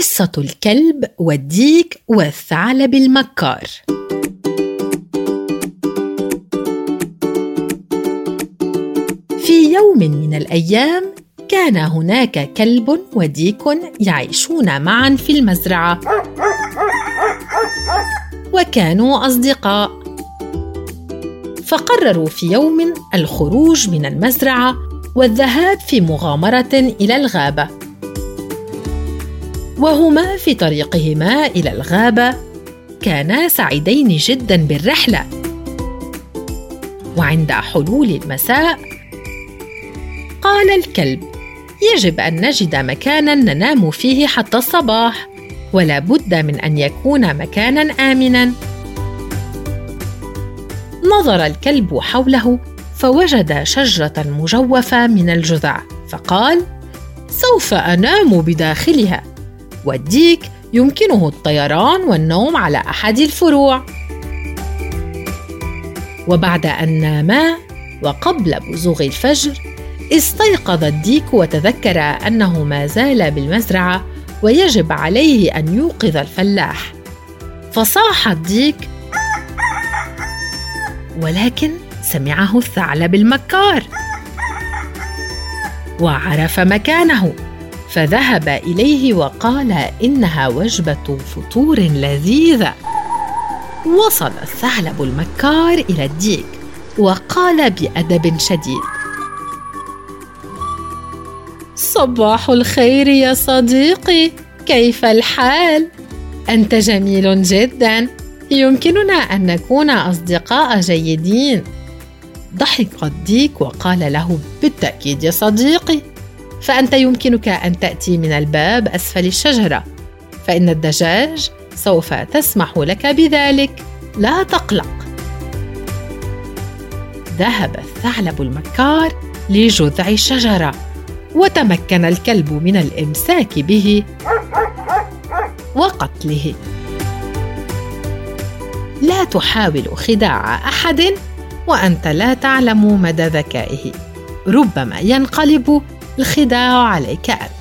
قصة الكلب والديك والثعلب المكار. في يوم من الأيام كان هناك كلب وديك يعيشون معا في المزرعة. وكانوا أصدقاء. فقرروا في يوم الخروج من المزرعة والذهاب في مغامرة إلى الغابة. وهما في طريقهما إلى الغابة. كانا سعيدين جدا بالرحلة. وعند حلول المساء قال الكلب يجب أن نجد مكانا ننام فيه حتى الصباح ولا بد من أن يكون مكانا امنا. نظر الكلب حوله فوجد شجرة مجوفة من الجذع فقال سوف أنام بداخلها. والديك يمكنه الطيران والنوم على أحد الفروع. وبعد أن ناما وقبل بزوغ الفجر استيقظ الديك وتذكر أنه ما زال بالمزرعة ويجب عليه أن يوقظ الفلاح. فصاح الديك ولكن سمعه الثعلب المكار وعرف مكانه. فذهب إليه وقال إنها وجبة فطور لذيذة. وصل الثعلب المكار إلى الديك وقال بأدب شديد. صباح الخير يا صديقي كيف الحال؟ أنت جميل جدا يمكننا أن نكون أصدقاء جيدين. ضحك الديك وقال له بالتأكيد يا صديقي فأنت يمكنك أن تأتي من الباب أسفل الشجرة فإن الدجاج سوف تسمح لك بذلك. لا تقلق. ذهب الثعلب المكار لجذع الشجرة وتمكن الكلب من الإمساك به وقتله. لا تحاول خداع أحد وأنت لا تعلم مدى ذكائه. ربما ينقلب الخداع عليك أنت